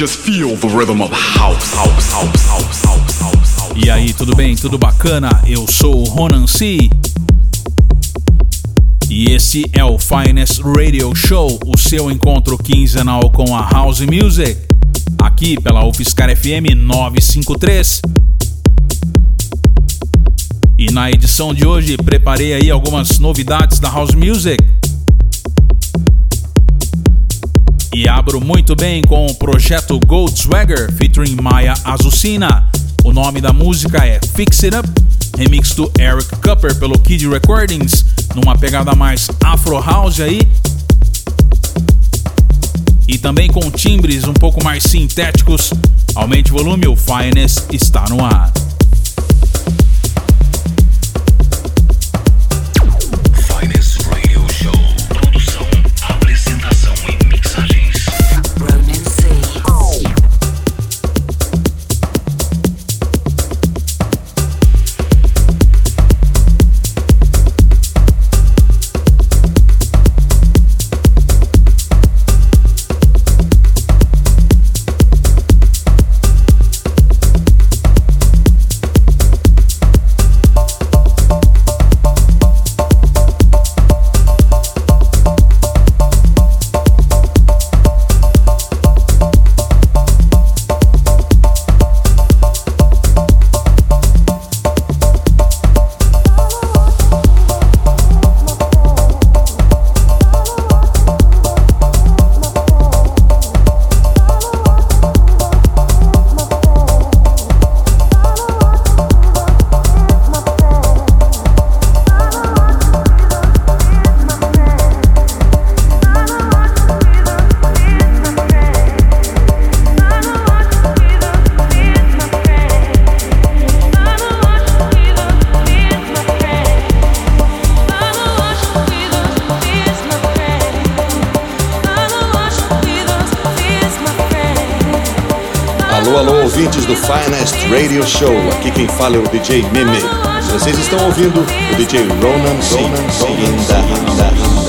Just feel the rhythm of house, house, house, house, house, house. E aí, tudo bem? Tudo bacana? Eu sou o Ronan C. E esse é o Finest Radio Show, o seu encontro quinzenal com a House Music, aqui pela UFSCar FM 953. E na edição de hoje preparei aí algumas novidades da House Music. E abro muito bem com o projeto Gold Swagger featuring Maya Azucena. O nome da música é Fix It Up, remix do Eric Cupper pelo Kid Recordings, numa pegada mais Afro House aí. E também com timbres um pouco mais sintéticos. Aumente o volume, o Finest está no ar. Fala é o DJ Mimi. Vocês estão ouvindo o DJ Ronan C. The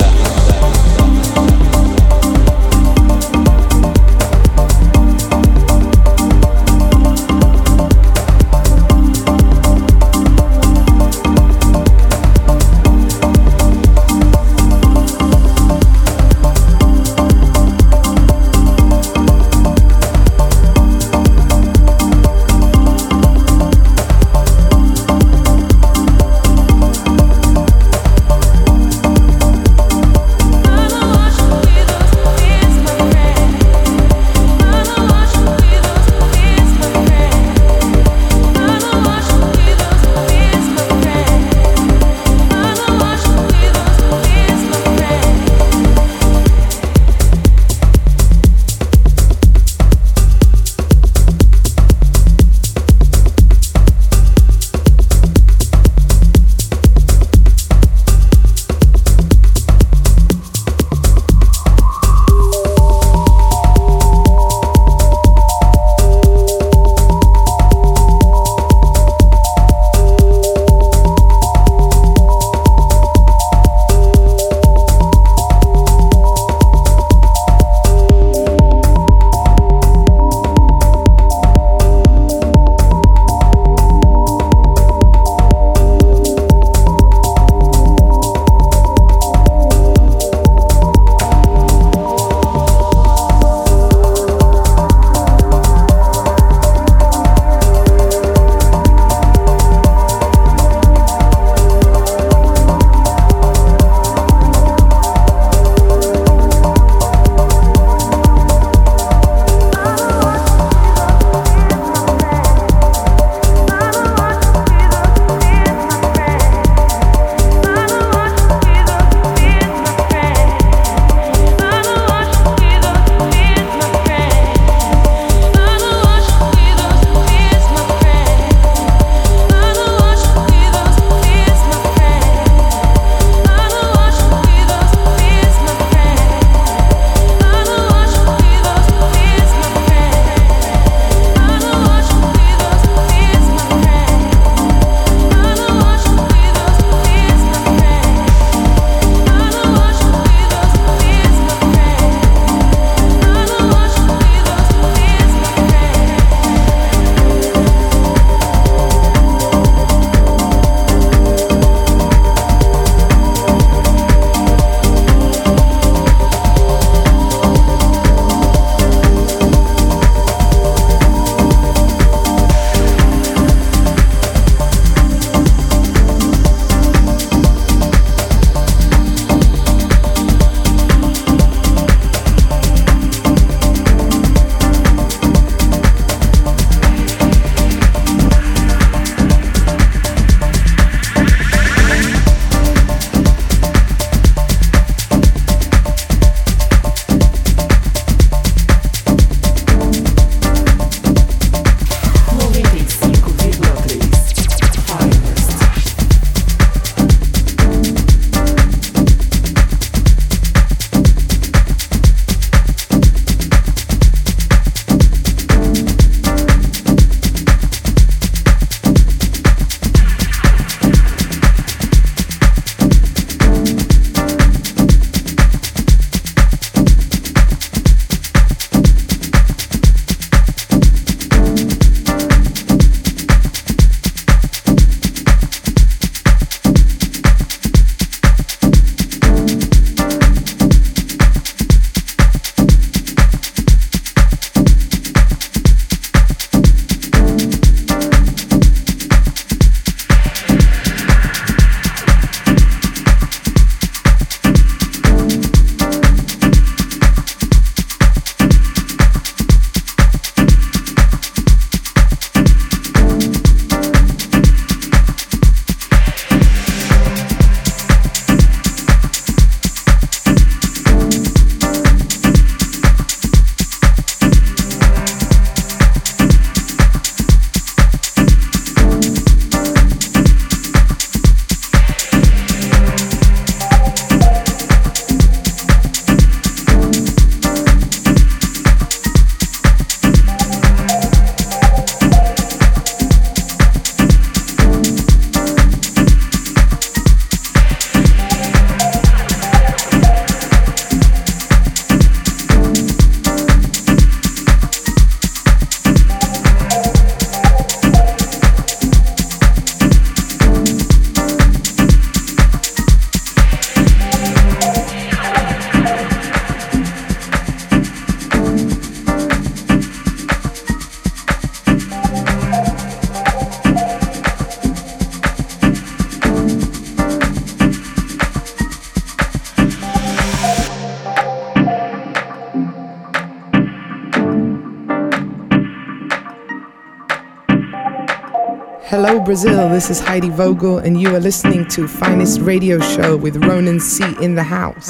Brazil. This is Heidi Vogel, and you are listening to Finest Radio Show with Ronan C. in the house.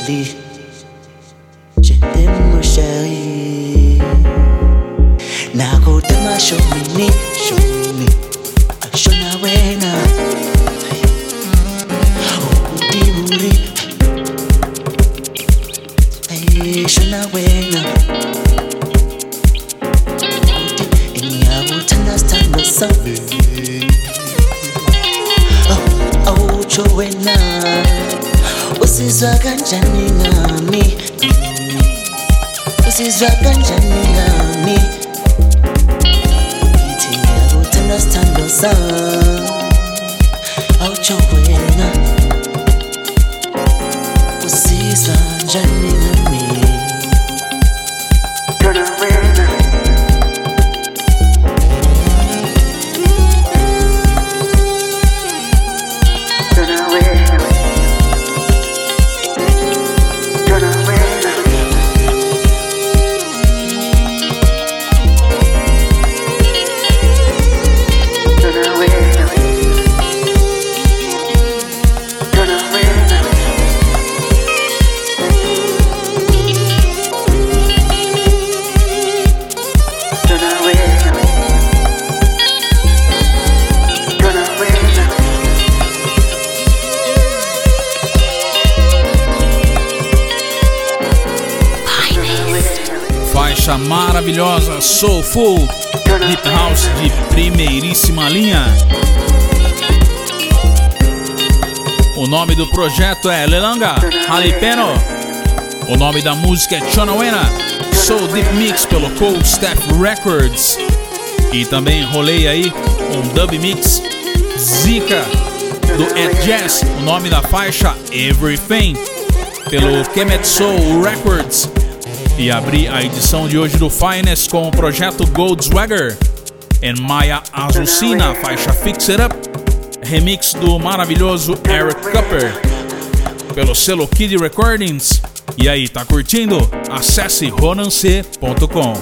endlich projeto é Lelanga Halipeno. O nome da música é Chonawena Soul Deep Mix pelo Cold Step Records. E também rolei aí um dub mix Zika do Ed Jazz. O nome da faixa Everything pelo Kemet Soul Records e abri a edição de hoje do Finest com o projeto Gold Swagger em Maya Azucena, faixa Fix It Up, remix do maravilhoso Eric Cupper pelo selo Kid Recordings. E aí, tá curtindo? Acesse ronance.com.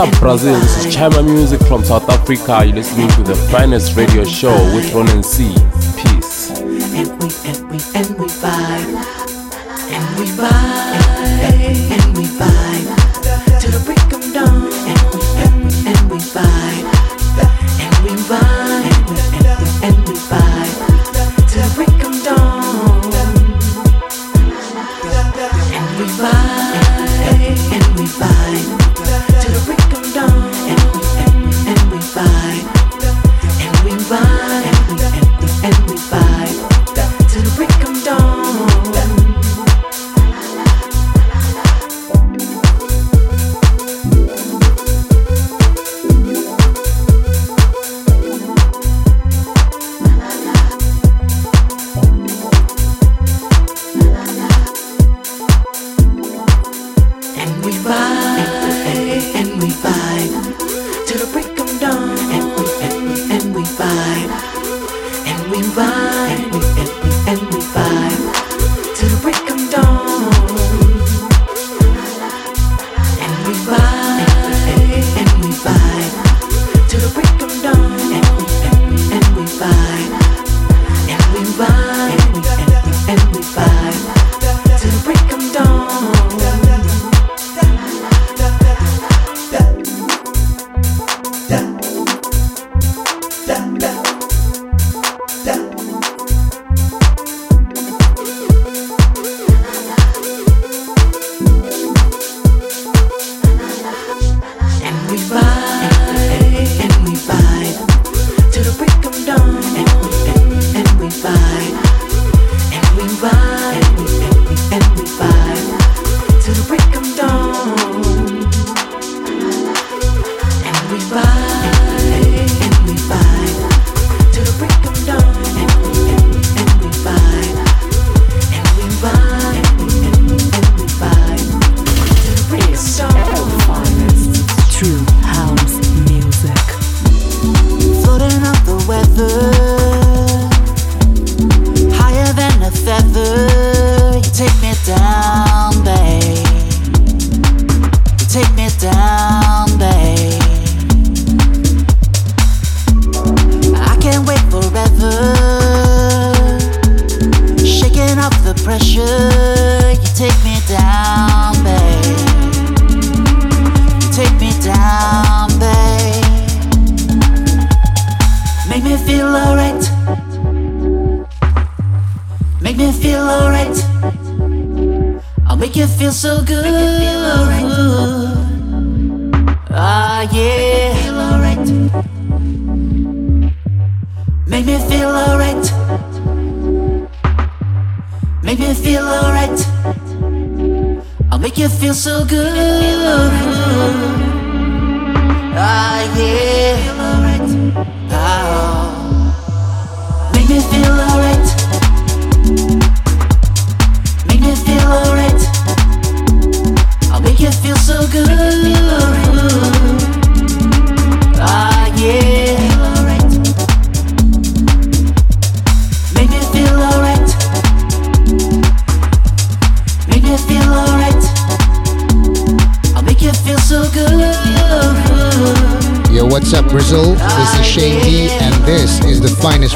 up, Brazil? This is Chama Music from South Africa. You're listening to the finest radio show with Ronan C. Peace. And we, and we, and we vibe. And we vibe.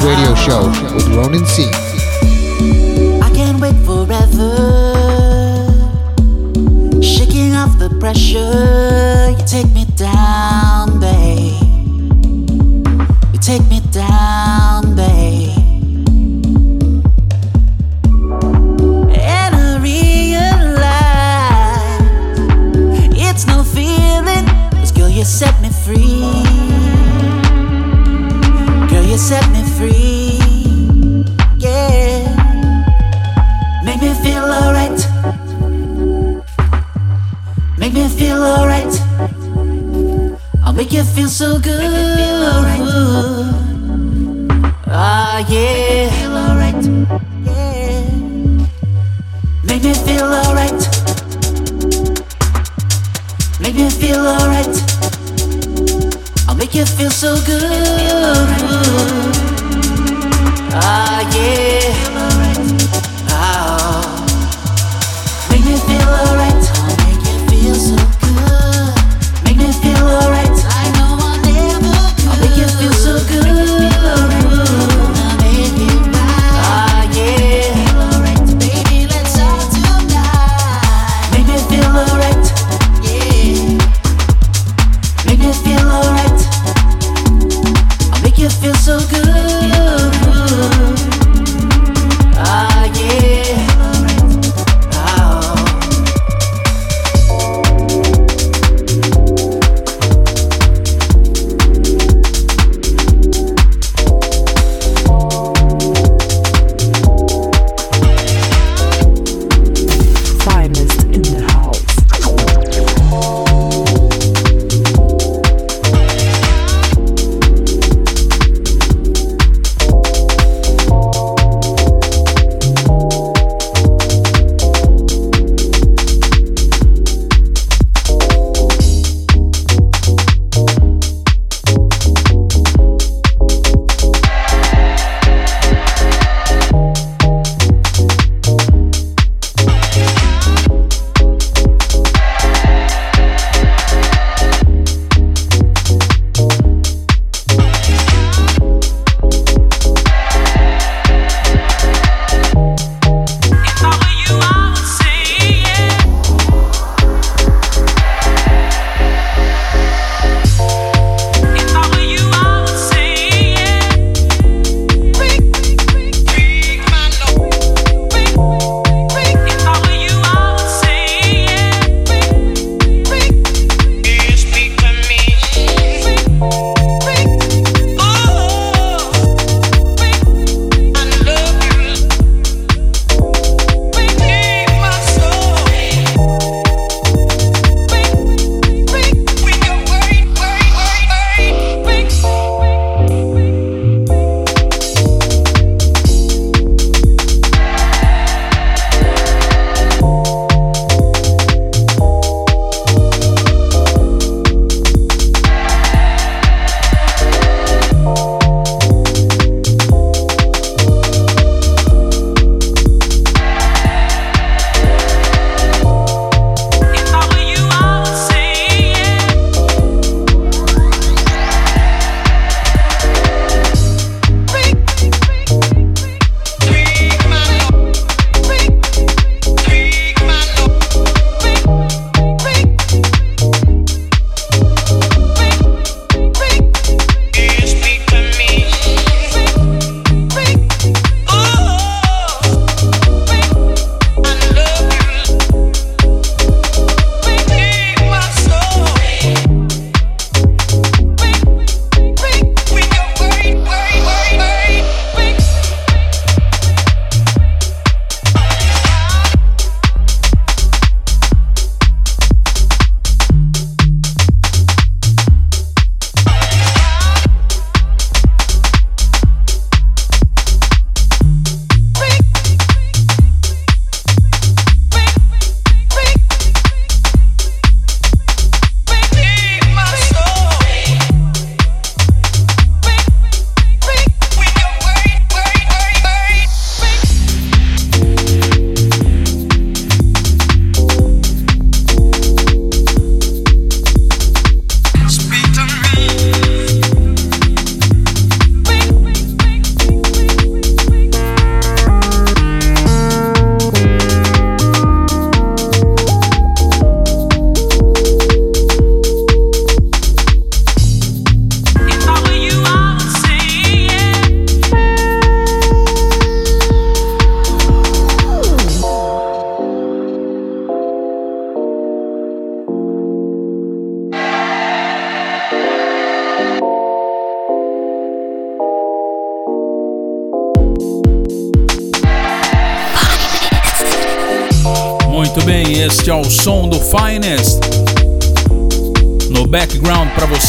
Radio Show with Ronan C.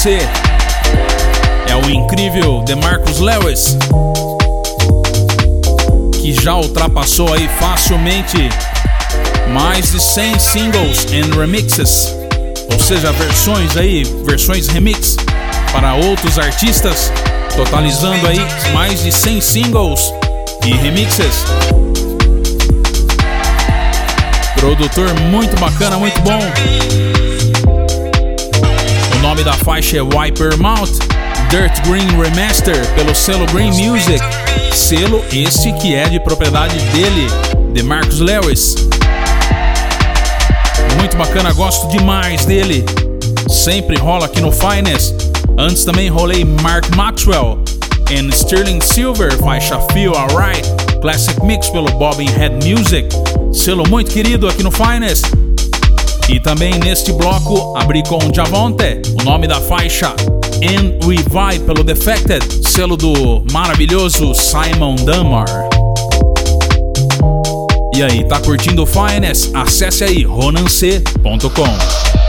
você é o incrível DeMarcus Lewis, que já ultrapassou aí facilmente mais de 100 singles and remixes, ou seja, versões aí, versões remix para outros artistas, totalizando aí mais de 100 singles e remixes. Produtor muito bacana, muito bom. Nome da faixa é Wiper Mouth Dirt Green Remaster pelo selo Green Music. Selo este que é de propriedade dele, de Marcus Lewis. Muito bacana, gosto demais dele. Sempre rola aqui no Finest. Antes também rolei Mark Maxwell e Sterling Silver, faixa Feel Alright. Classic Mix pelo Bobbin Head Music. Selo muito querido aqui no Finest. E também neste bloco abri com Javonte, o nome da faixa And We Vibe pelo Defected, selo do maravilhoso Simon Dunmar. E aí, tá curtindo o Finest? Acesse aí ronance.com.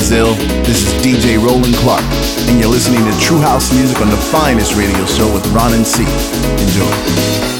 Brazil. This is DJ Roland Clark, and you're listening to True House Music on the finest radio show with Ron and C. Enjoy.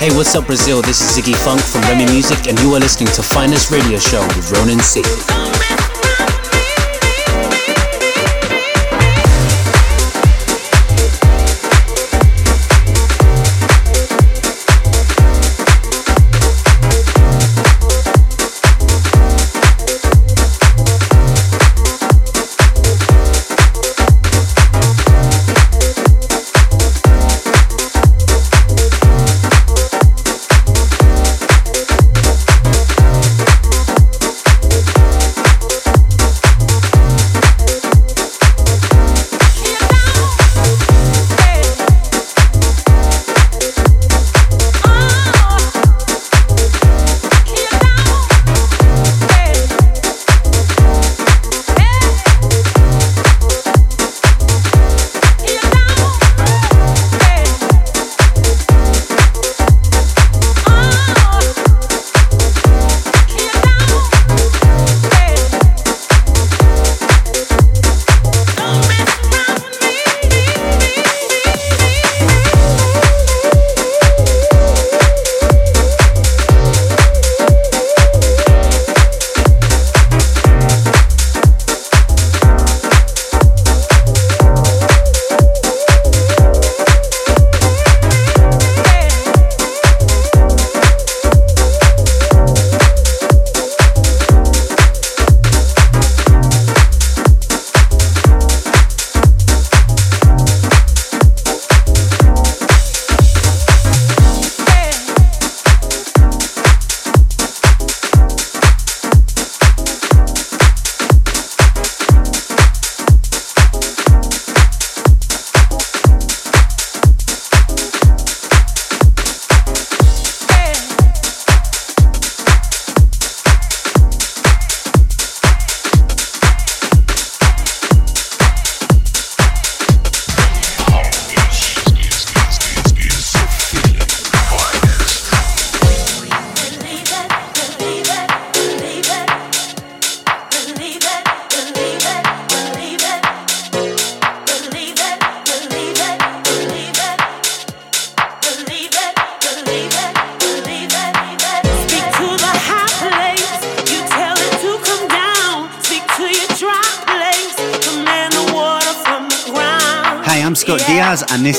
Hey, what's up, Brazil? This is Ziggy Funk from Remy Music, and you are listening to Finest Radio Show with Ronan C.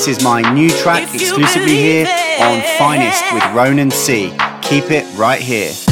this is my new track exclusively here on Finest with Ronan C. Keep it right here.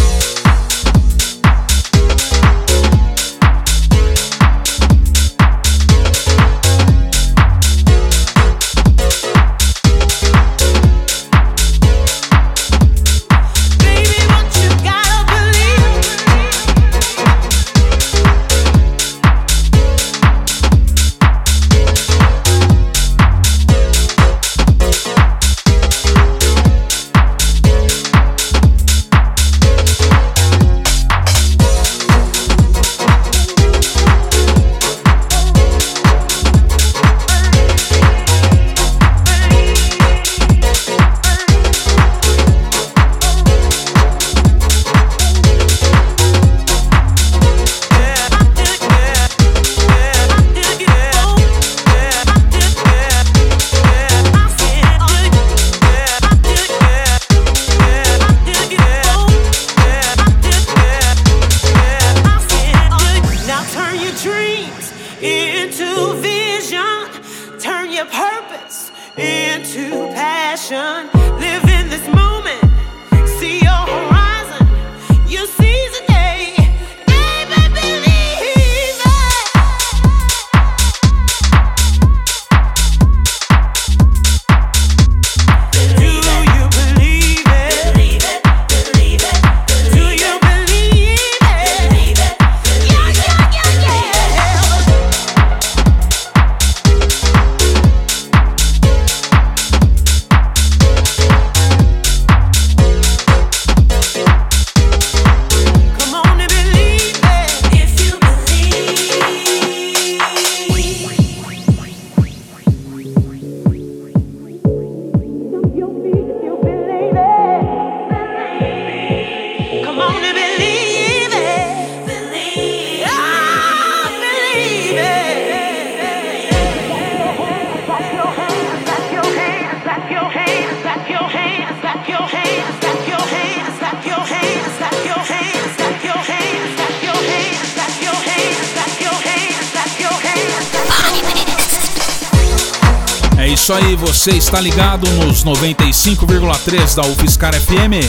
Isso aí, você está ligado nos 95,3 da UFSCar FM.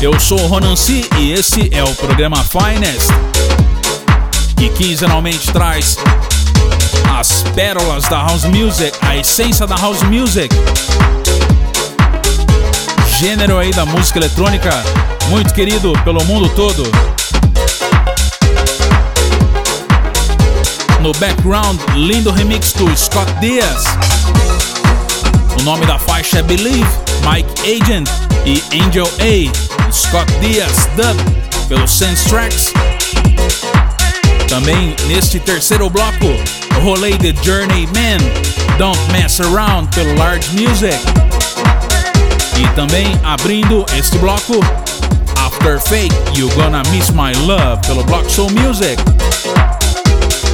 Eu sou o Ronan C e esse é o programa Finest, que quinzenalmente traz as pérolas da house music, a essência da house music. Gênero aí da música eletrônica muito querido pelo mundo todo. No background, lindo remix do Scott Diaz. O nome da faixa é Believe, Mike Agent e Angel A. Scott Diaz Dub pelo Sense Tracks. Também neste terceiro bloco, o rolê de Journeyman, Don't Mess Around pelo Large Music. E também abrindo este bloco, After Fake, You Gonna Miss My Love pelo Block Soul Music.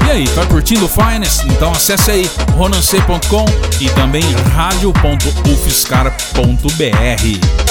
E aí, tá curtindo o Finest? Então acesse aí ronance.com e também radio.ufscar.br.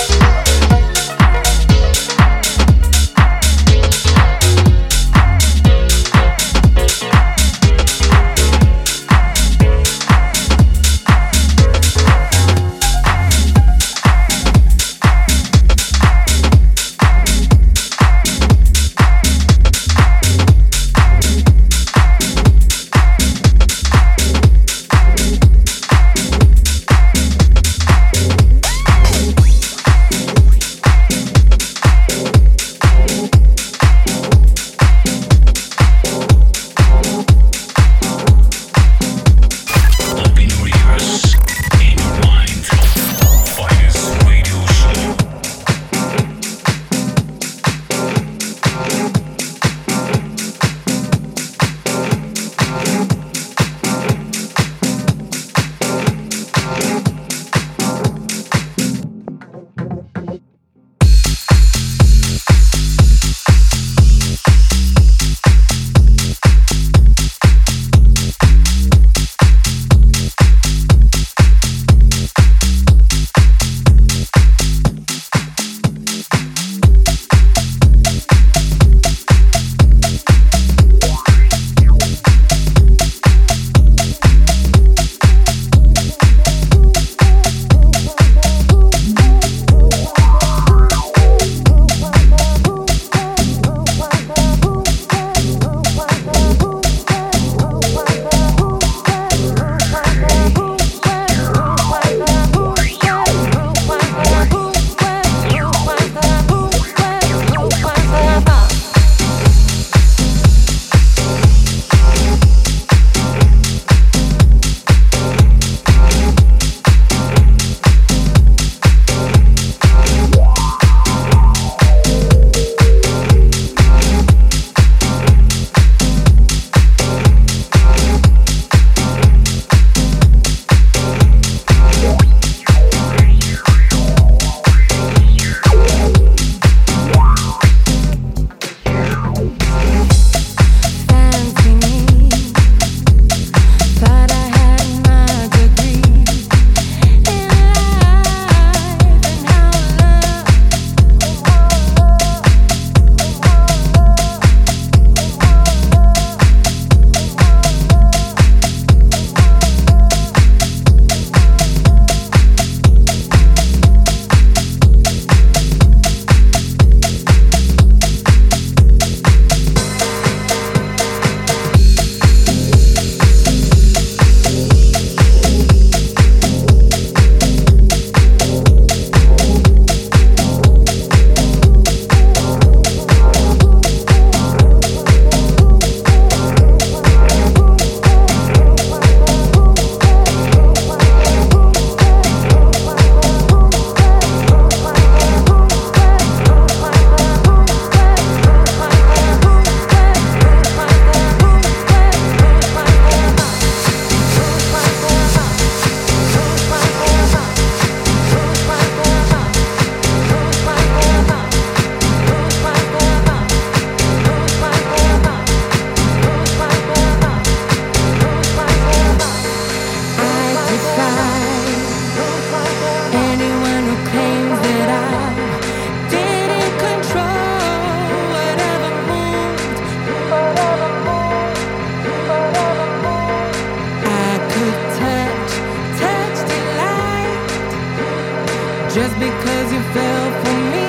just because you for me.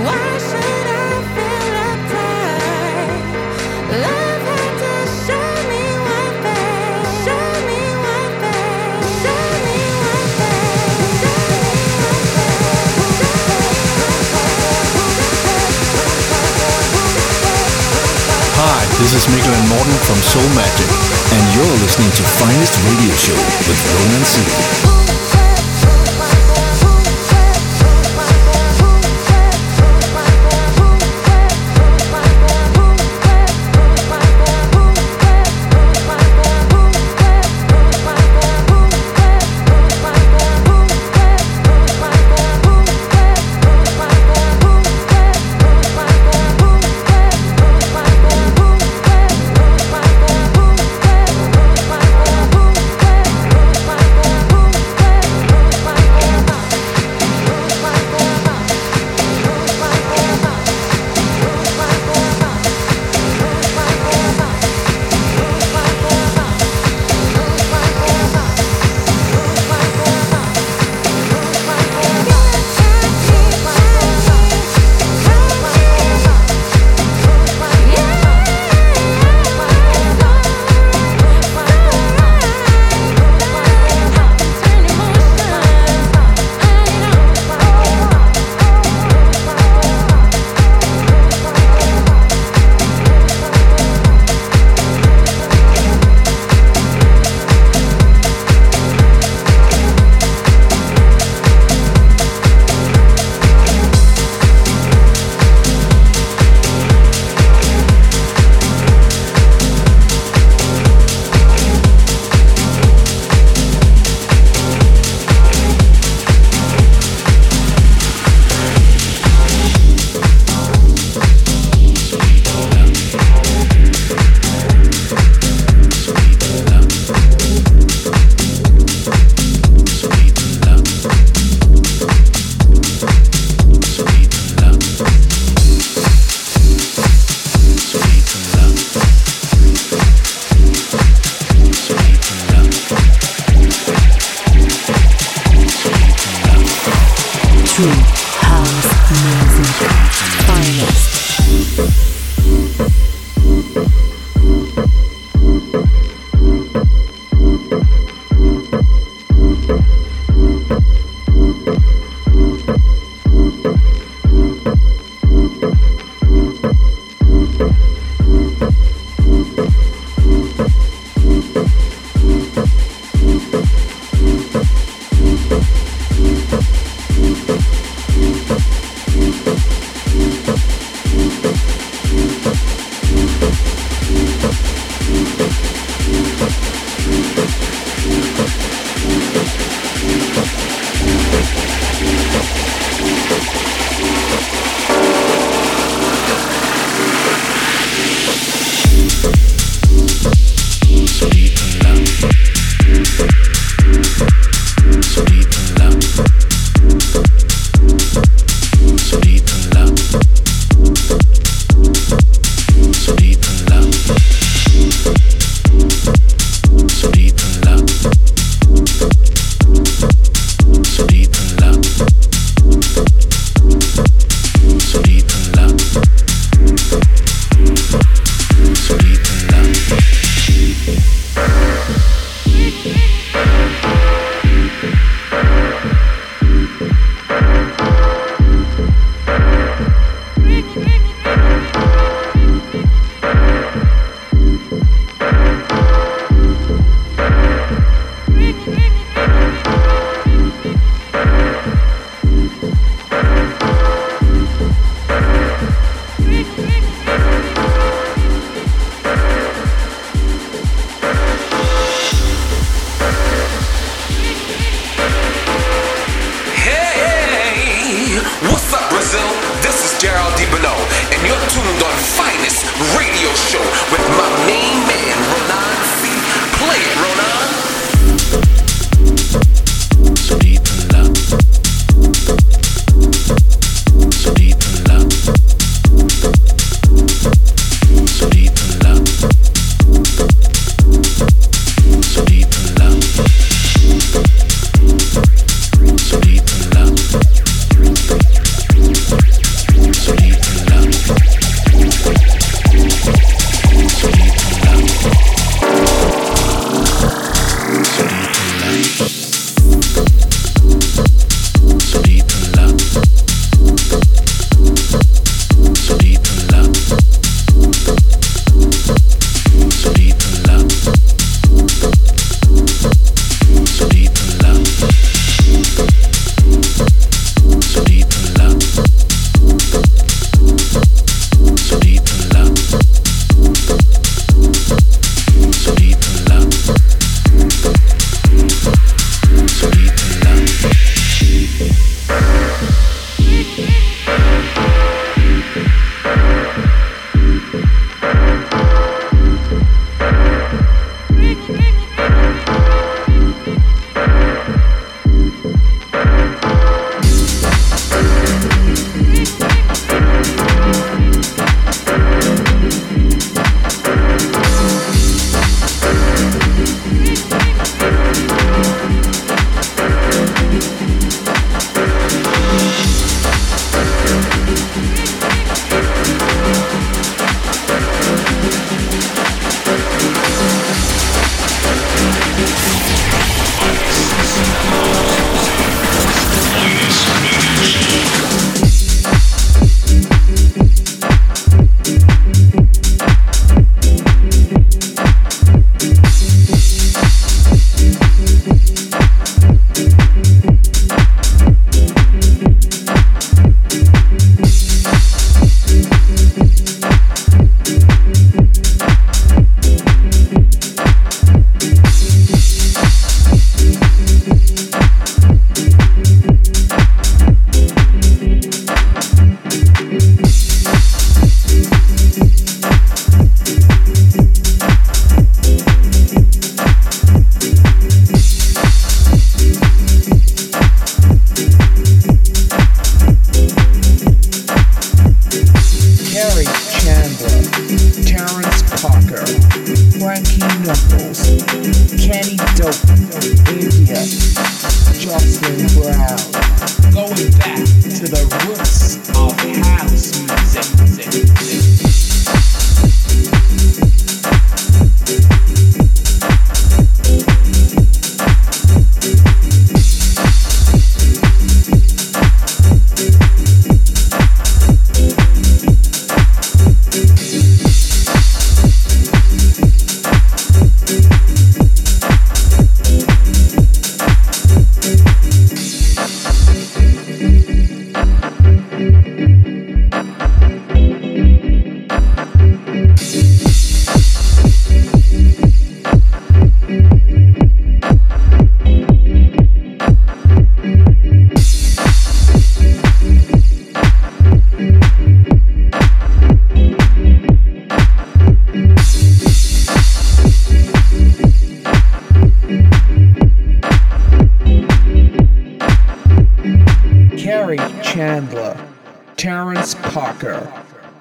Why should I feel. Hi, this is Miguel and Morten from Soul Magic, and you're listening to Finest Radio Show with Ronan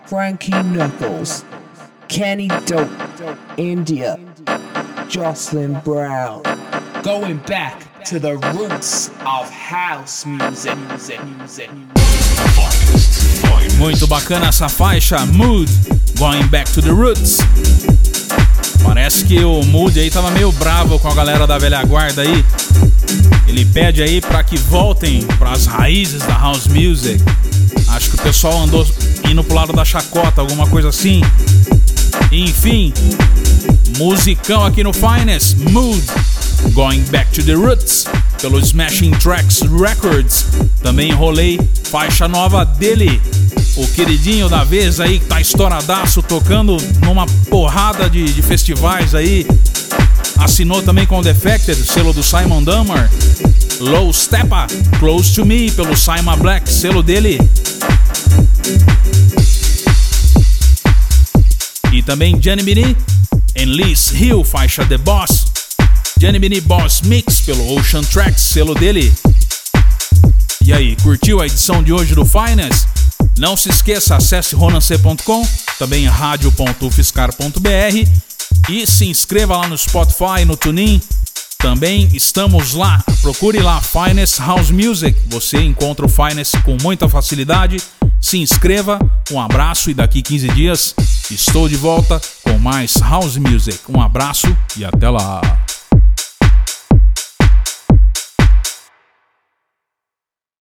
Frankie Knuckles, Kenny Dope, India, Jocelyn Brown. Going back to the roots of house music. Muito bacana essa faixa, Mood, Going Back to the Roots. Parece que o Mood aí tava meio bravo com a galera da velha guarda aí. Ele pede aí para que voltem para as raízes da house music. Acho que o pessoal andou indo pro lado da chacota, alguma coisa assim. Enfim, musicão aqui no Finest, Mood, Going Back to the Roots, pelo Smashing Tracks Records. Também enrolei faixa nova dele, o queridinho da vez aí, que tá estouradaço, tocando numa porrada de, de festivais aí. Assinou também com Defected, selo do Simon Dummer. Low Steppa, Close to Me, pelo Simon Black, selo dele. E também Jenny Bini em Liz Hill, faixa The Boss. Jenny Bini Boss Mix pelo Ocean Tracks, selo dele. E aí, curtiu a edição de hoje do Finance? Não se esqueça, acesse ronance.com, também radio.ufscar.br e se inscreva lá no Spotify, no TuneIn. Também estamos lá, procure lá Finest House Music. Você encontra o Finest com muita facilidade se inscreva, um abraço e daqui 15 dias estou de volta com mais House Music. Um abraço e até lá.